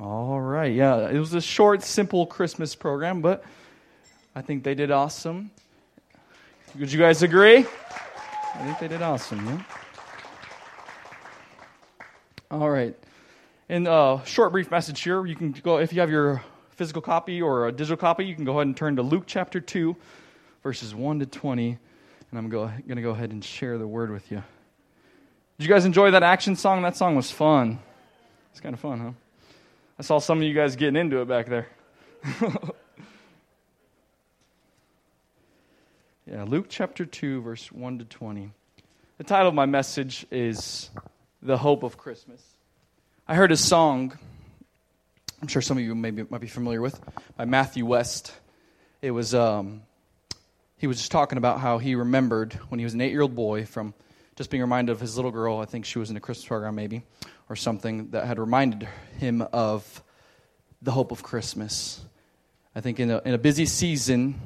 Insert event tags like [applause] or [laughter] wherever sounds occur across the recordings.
All right. Yeah, it was a short, simple Christmas program, but I think they did awesome. Would you guys agree? I think they did awesome. Yeah. All right. In a short, brief message here, you can go if you have your physical copy or a digital copy, you can go ahead and turn to Luke chapter two, verses one to twenty, and I'm going to go ahead and share the word with you. Did you guys enjoy that action song? That song was fun. It's kind of fun, huh? I saw some of you guys getting into it back there. [laughs] yeah, Luke chapter 2, verse 1 to 20. The title of my message is The Hope of Christmas. I heard a song, I'm sure some of you maybe might be familiar with, by Matthew West. It was, um, he was just talking about how he remembered when he was an eight year old boy from just being reminded of his little girl. I think she was in a Christmas program, maybe or something that had reminded him of the hope of Christmas. I think in a, in a busy season,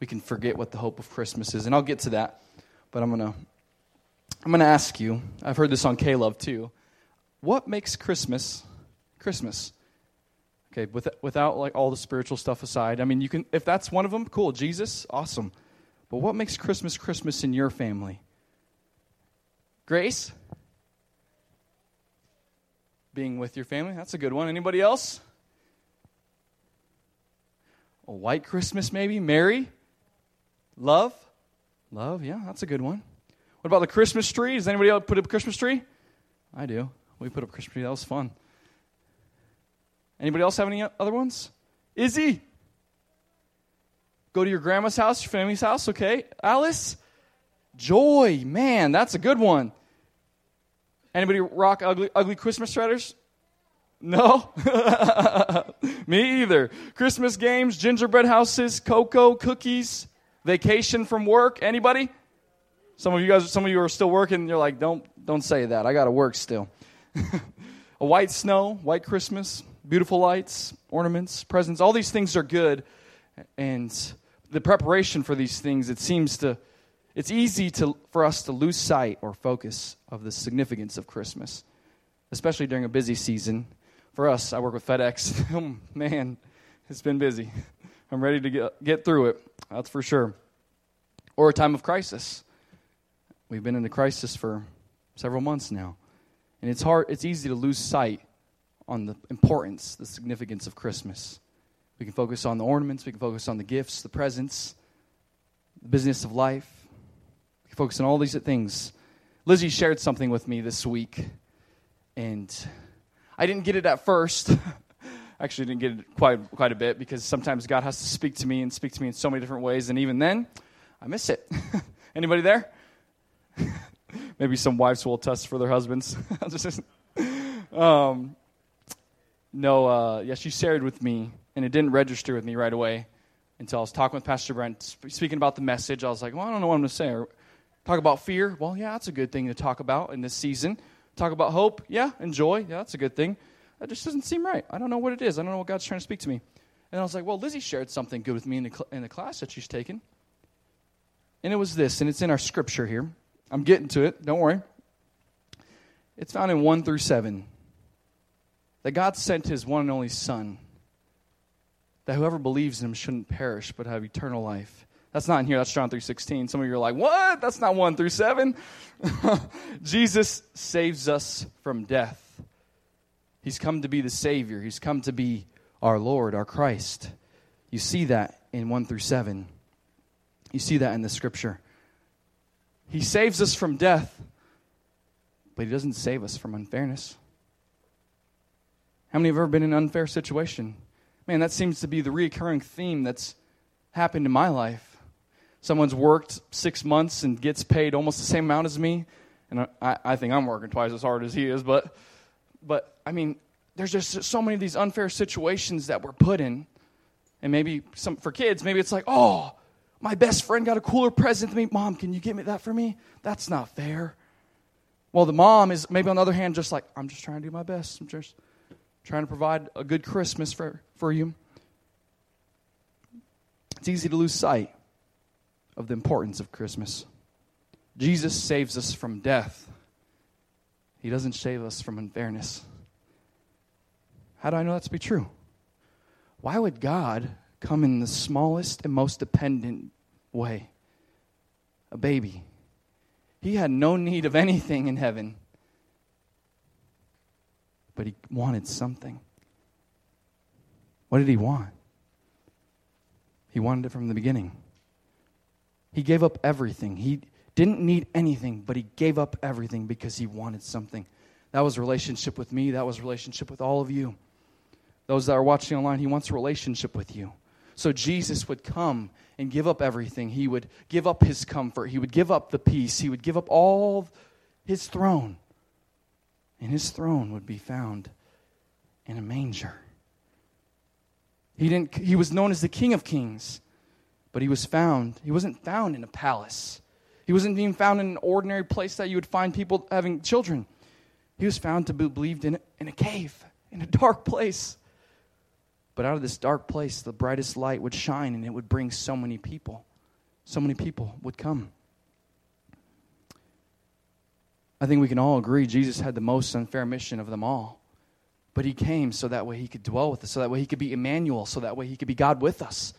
we can forget what the hope of Christmas is. And I'll get to that. But I'm going to I'm going to ask you, I've heard this on K Love too. What makes Christmas Christmas? Okay, with, without like all the spiritual stuff aside. I mean, you can if that's one of them, cool, Jesus, awesome. But what makes Christmas Christmas in your family? Grace? Being with your family. That's a good one. Anybody else? A white Christmas, maybe? Mary? Love? Love, yeah, that's a good one. What about the Christmas tree? Does anybody else put up a Christmas tree? I do. We put up a Christmas tree. That was fun. Anybody else have any other ones? Izzy? Go to your grandma's house, your family's house, okay? Alice? Joy, man, that's a good one. Anybody rock ugly, ugly Christmas sweaters? No? [laughs] Me either. Christmas games, gingerbread houses, cocoa, cookies, vacation from work. Anybody? Some of you guys, some of you are still working. You're like, don't, don't say that. I got to work still. [laughs] a white snow, white Christmas, beautiful lights, ornaments, presents. All these things are good, and the preparation for these things, it seems to it's easy to, for us to lose sight or focus of the significance of Christmas, especially during a busy season. For us, I work with FedEx. [laughs] oh, man, it's been busy. I'm ready to get, get through it, that's for sure. Or a time of crisis. We've been in a crisis for several months now. And it's hard, it's easy to lose sight on the importance, the significance of Christmas. We can focus on the ornaments, we can focus on the gifts, the presents, the business of life focus on all these things. Lizzie shared something with me this week, and I didn't get it at first. [laughs] Actually, didn't get it quite quite a bit because sometimes God has to speak to me and speak to me in so many different ways, and even then, I miss it. [laughs] Anybody there? [laughs] Maybe some wives will test for their husbands. um, no, uh, yeah, she shared with me, and it didn't register with me right away until I was talking with Pastor Brent, speaking about the message. I was like, well, I don't know what I'm going to say. Or, Talk about fear. Well, yeah, that's a good thing to talk about in this season. Talk about hope. Yeah, and joy. Yeah, that's a good thing. That just doesn't seem right. I don't know what it is. I don't know what God's trying to speak to me. And I was like, well, Lizzie shared something good with me in the, cl- in the class that she's taken. And it was this, and it's in our scripture here. I'm getting to it. Don't worry. It's found in 1 through 7. That God sent his one and only Son, that whoever believes in him shouldn't perish but have eternal life. That's not in here. That's John 3.16. Some of you are like, what? That's not 1 through 7. [laughs] Jesus saves us from death. He's come to be the Savior. He's come to be our Lord, our Christ. You see that in 1 through 7. You see that in the Scripture. He saves us from death, but He doesn't save us from unfairness. How many have ever been in an unfair situation? Man, that seems to be the recurring theme that's happened in my life someone's worked six months and gets paid almost the same amount as me, and I, I think I'm working twice as hard as he is, but, but I mean, there's just so many of these unfair situations that we're put in. And maybe some for kids, maybe it's like, oh, my best friend got a cooler present than me. Mom, can you get me that for me? That's not fair. Well, the mom is maybe on the other hand just like, I'm just trying to do my best. I'm just trying to provide a good Christmas for, for you. It's easy to lose sight of the importance of Christmas. Jesus saves us from death, He doesn't save us from unfairness. How do I know that to be true? Why would God come in the smallest and most dependent way? A baby. He had no need of anything in heaven, but he wanted something. What did he want? He wanted it from the beginning. He gave up everything. He didn't need anything, but he gave up everything because he wanted something. That was relationship with me. That was relationship with all of you. Those that are watching online, he wants relationship with you. So Jesus would come and give up everything. He would give up his comfort. He would give up the peace. He would give up all his throne. And his throne would be found in a manger. He, didn't, he was known as the King of Kings, but he was found, he wasn't found in a palace. He wasn't even found in an ordinary place that you would find people having children. He was found to be believed in, in a cave, in a [laughs] dark place. But out of this dark place, the brightest light would shine and it would bring so many people. So many people would come. I think we can all agree Jesus had the most unfair mission of them all. But he came so that way he could dwell with us, so that way he could be Emmanuel, so that way he could be God with us.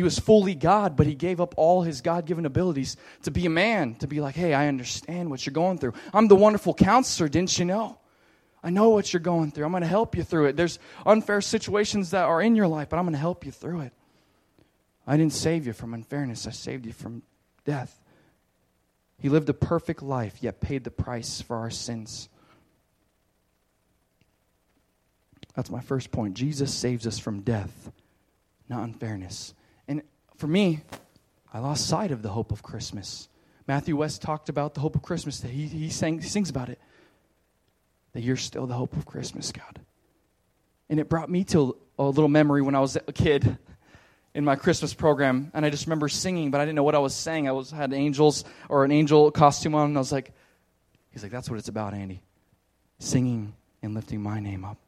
He was fully God, but he gave up all his God given abilities to be a man, to be like, hey, I understand what you're going through. I'm the wonderful counselor, didn't you know? I know what you're going through. I'm going to help you through it. There's unfair situations that are in your life, but I'm going to help you through it. I didn't save you from unfairness, I saved you from death. He lived a perfect life, yet paid the price for our sins. That's my first point. Jesus saves us from death, not unfairness. For me, I lost sight of the hope of Christmas. Matthew West talked about the hope of Christmas. That he, he, sang, he sings about it. That you're still the hope of Christmas, God. And it brought me to a little memory when I was a kid in my Christmas program. And I just remember singing, but I didn't know what I was saying. I was had angels or an angel costume on. And I was like, he's like, that's what it's about, Andy. Singing and lifting my name up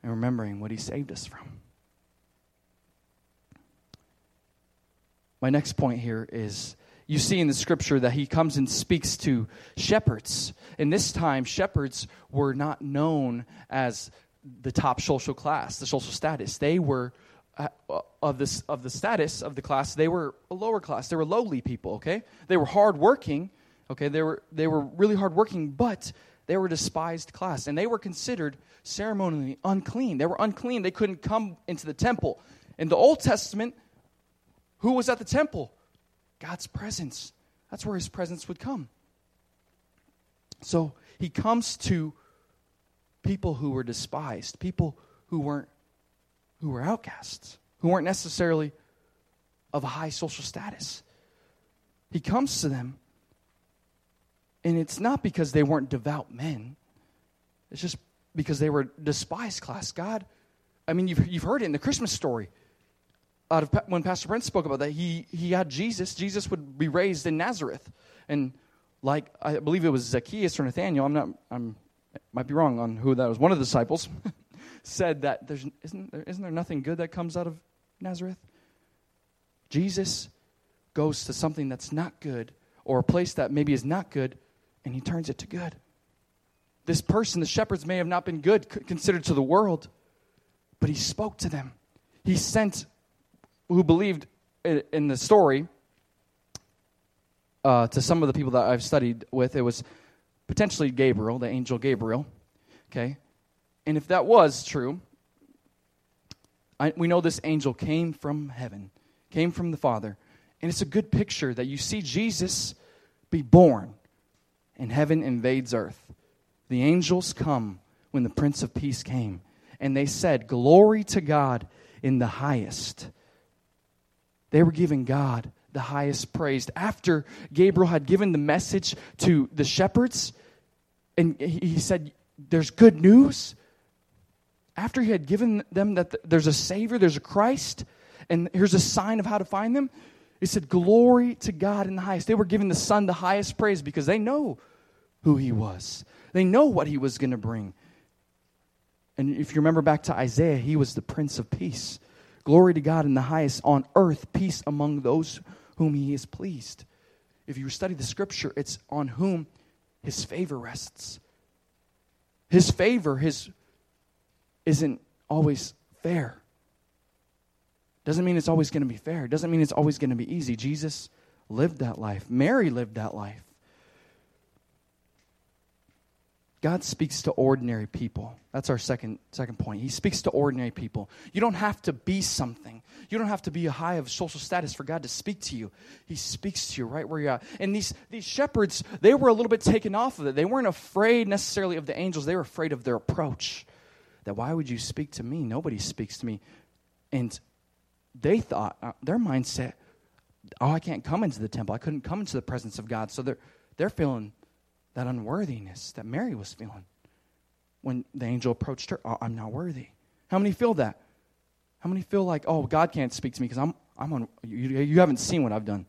and remembering what He saved us from. My next point here is you see in the scripture that he comes and speaks to shepherds. And this time, shepherds were not known as the top social class, the social status. They were uh, of this of the status of the class. They were a lower class. They were lowly people. Okay, they were hardworking. Okay, they were they were really hardworking, but they were a despised class, and they were considered ceremonially unclean. They were unclean. They couldn't come into the temple. In the Old Testament, who was at the temple? God's presence. That's where his presence would come. So he comes to people who were despised, people who weren't who were outcasts, who weren't necessarily of a high social status. He comes to them and it's not because they weren't devout men. It's just because they were despised class. God, I mean, you've, you've heard it in the Christmas story. Of when Pastor Brent spoke about that, he he had Jesus. Jesus would be raised in Nazareth, and like I believe it was Zacchaeus or Nathaniel. I'm not. I'm might be wrong on who that was. One of the disciples [laughs] said that there's isn't there isn't there nothing good that comes out of Nazareth. Jesus goes to something that's not good or a place that maybe is not good and he turns it to good. This person, the shepherds, may have not been good considered to the world, but he spoke to them. He sent who believed in the story uh, to some of the people that I've studied with. It was potentially Gabriel, the angel Gabriel. Okay? And if that was true, I, we know this angel came from heaven, came from the Father. And it's a good picture that you see Jesus be born and heaven invades earth. The angels come when the Prince of Peace came, and they said, Glory to God in the highest. They were giving God the highest praise. After Gabriel had given the message to the shepherds, and he said, There's good news. After he had given them that there's a Savior, there's a Christ, and here's a sign of how to find them, he said, Glory to God in the highest. They were giving the Son the highest praise because they know who he was. They know what he was going to bring. And if you remember back to Isaiah, he was the Prince of Peace. Glory to God in the highest on earth, peace among those whom he is pleased. If you study the scripture, it's on whom his favor rests. His favor, his isn't always fair. Doesn't mean it's always going to be fair. Doesn't mean it's always going to be easy. Jesus lived that life. Mary lived that life. God speaks to ordinary people. That's our second, second point. He speaks to ordinary people. You don't have to be something. You don't have to be a high of social status for God to speak to you. He speaks to you right where you're at. And these, these shepherds, they were a little bit taken off of it. They weren't afraid necessarily of the angels, they were afraid of their approach. That why would you speak to me? Nobody speaks to me. And they thought, uh, their mindset, oh, I can't come into the temple. I couldn't come into the presence of God. So they're, they're feeling that unworthiness that Mary was feeling when the angel approached her. Oh, I'm not worthy. How many feel that? How many feel like, oh, God can't speak to me because I'm, I'm on, you, you haven't seen what I've done.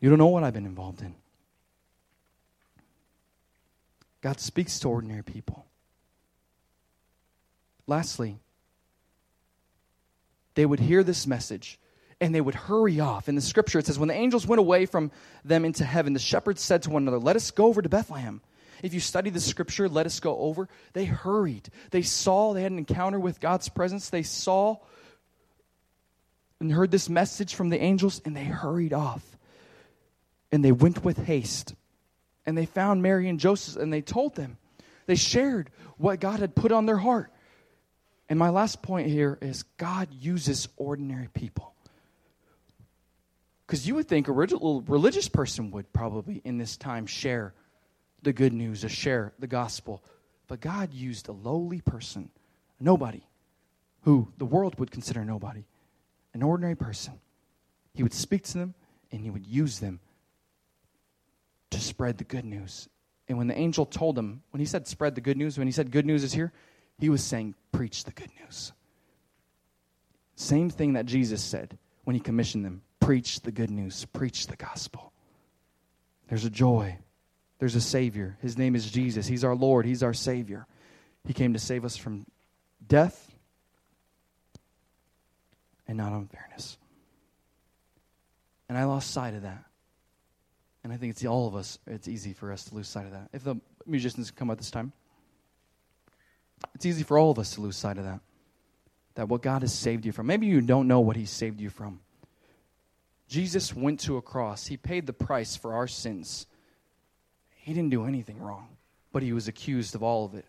You don't know what I've been involved in. God speaks to ordinary people. Lastly, they would hear this message and they would hurry off. In the scripture, it says, When the angels went away from them into heaven, the shepherds said to one another, Let us go over to Bethlehem. If you study the scripture, let us go over. They hurried. They saw, they had an encounter with God's presence. They saw and heard this message from the angels, and they hurried off. And they went with haste. And they found Mary and Joseph, and they told them. They shared what God had put on their heart. And my last point here is God uses ordinary people. Because you would think a religious person would probably in this time share the good news or share the gospel. But God used a lowly person, nobody, who the world would consider nobody, an ordinary person. He would speak to them and he would use them to spread the good news. And when the angel told him, when he said spread the good news, when he said good news is here, he was saying preach the good news. Same thing that Jesus said when he commissioned them preach the good news, preach the gospel. There's a joy, there's a Savior. His name is Jesus. He's our Lord, He's our Savior. He came to save us from death and not unfairness. And I lost sight of that. And I think it's all of us, it's easy for us to lose sight of that. If the musicians come at this time, it's easy for all of us to lose sight of that. That what God has saved you from. Maybe you don't know what He saved you from. Jesus went to a cross. He paid the price for our sins. He didn't do anything wrong, but he was accused of all of it.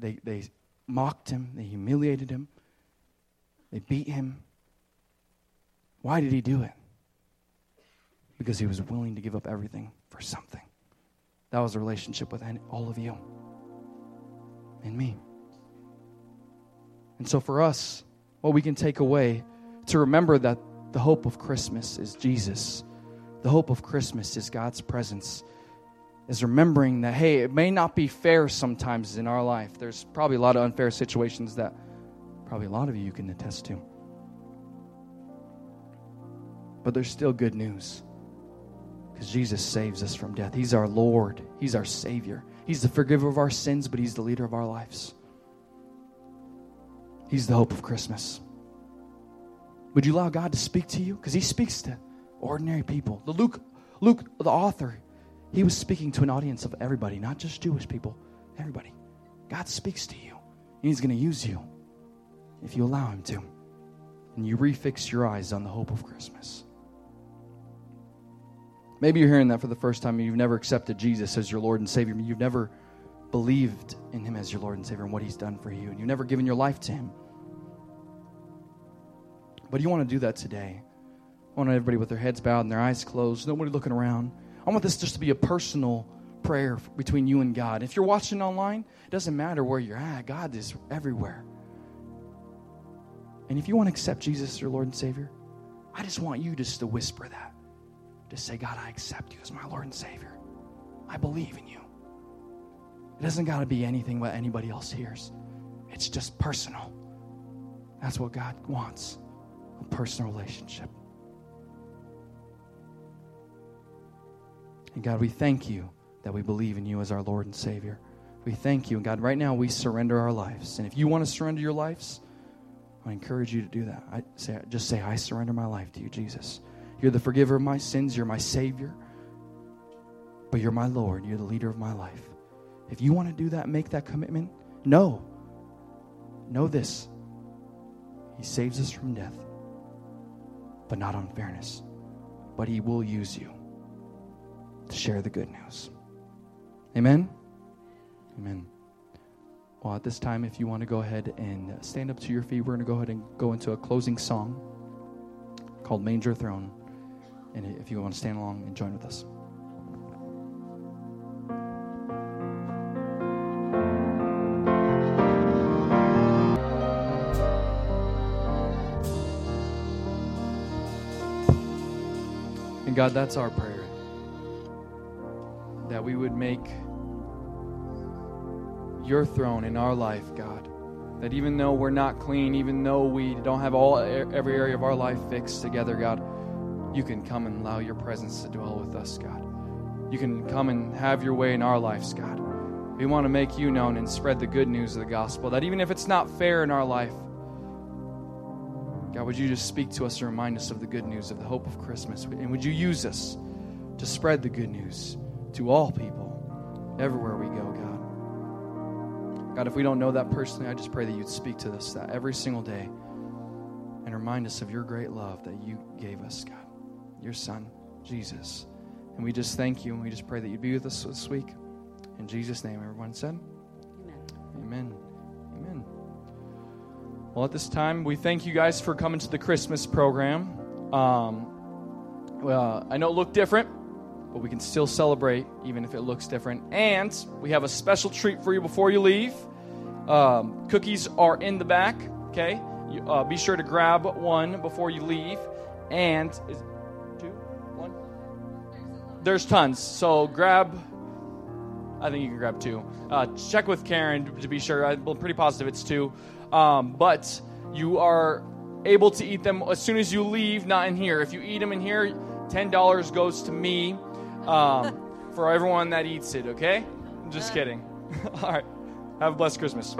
They, they mocked him, they humiliated him, they beat him. Why did he do it? Because he was willing to give up everything for something. That was a relationship with all of you and me. And so, for us, what we can take away to remember that the hope of Christmas is Jesus. The hope of Christmas is God's presence, is remembering that, hey, it may not be fair sometimes in our life. There's probably a lot of unfair situations that probably a lot of you can attest to. But there's still good news because Jesus saves us from death. He's our Lord, He's our Savior. He's the forgiver of our sins, but He's the leader of our lives. He's the hope of Christmas. Would you allow God to speak to you? Because He speaks to ordinary people. The Luke, Luke, the author, he was speaking to an audience of everybody, not just Jewish people, everybody. God speaks to you, and He's going to use you if you allow Him to. And you refix your eyes on the hope of Christmas. Maybe you're hearing that for the first time and you've never accepted Jesus as your Lord and Savior. You've never believed in Him as your Lord and Savior and what He's done for you, and you've never given your life to Him. But you want to do that today. I want everybody with their heads bowed and their eyes closed, nobody looking around. I want this just to be a personal prayer between you and God. If you're watching online, it doesn't matter where you're at, God is everywhere. And if you want to accept Jesus as your Lord and Savior, I just want you just to whisper that. Just say, God, I accept you as my Lord and Savior. I believe in you. It doesn't got to be anything what anybody else hears, it's just personal. That's what God wants a personal relationship. And God, we thank you that we believe in you as our Lord and Savior. We thank you. And God, right now we surrender our lives. And if you want to surrender your lives, I encourage you to do that. I say, just say, I surrender my life to you, Jesus. You're the forgiver of my sins. You're my Savior. But you're my Lord. You're the leader of my life. If you want to do that, make that commitment, No. know this He saves us from death, but not on fairness. But He will use you to share the good news. Amen? Amen. Well, at this time, if you want to go ahead and stand up to your feet, we're going to go ahead and go into a closing song called Manger Throne. And if you want to stand along and join with us. God, that's our prayer. That we would make your throne in our life, God. That even though we're not clean, even though we don't have all every area of our life fixed together, God, you can come and allow your presence to dwell with us, God. You can come and have your way in our lives, God. We want to make you known and spread the good news of the gospel. That even if it's not fair in our life, God, would you just speak to us and remind us of the good news of the hope of Christmas? And would you use us to spread the good news to all people, everywhere we go, God? God, if we don't know that personally, I just pray that you'd speak to us that every single day and remind us of your great love that you gave us, God, your Son, Jesus. And we just thank you and we just pray that you'd be with us this week. In Jesus' name, everyone said, Amen. Amen. Amen. Well, at this time, we thank you guys for coming to the Christmas program. Um, well, I know it looked different but we can still celebrate even if it looks different. And we have a special treat for you before you leave. Um, cookies are in the back, okay? You, uh, be sure to grab one before you leave. And is two, one? There's tons. So grab. I think you can grab two. Uh, check with Karen to be sure. I'm pretty positive it's two. Um, but you are able to eat them as soon as you leave, not in here. If you eat them in here, $10 goes to me um, [laughs] for everyone that eats it, okay? I'm just kidding. [laughs] All right. Have a blessed Christmas.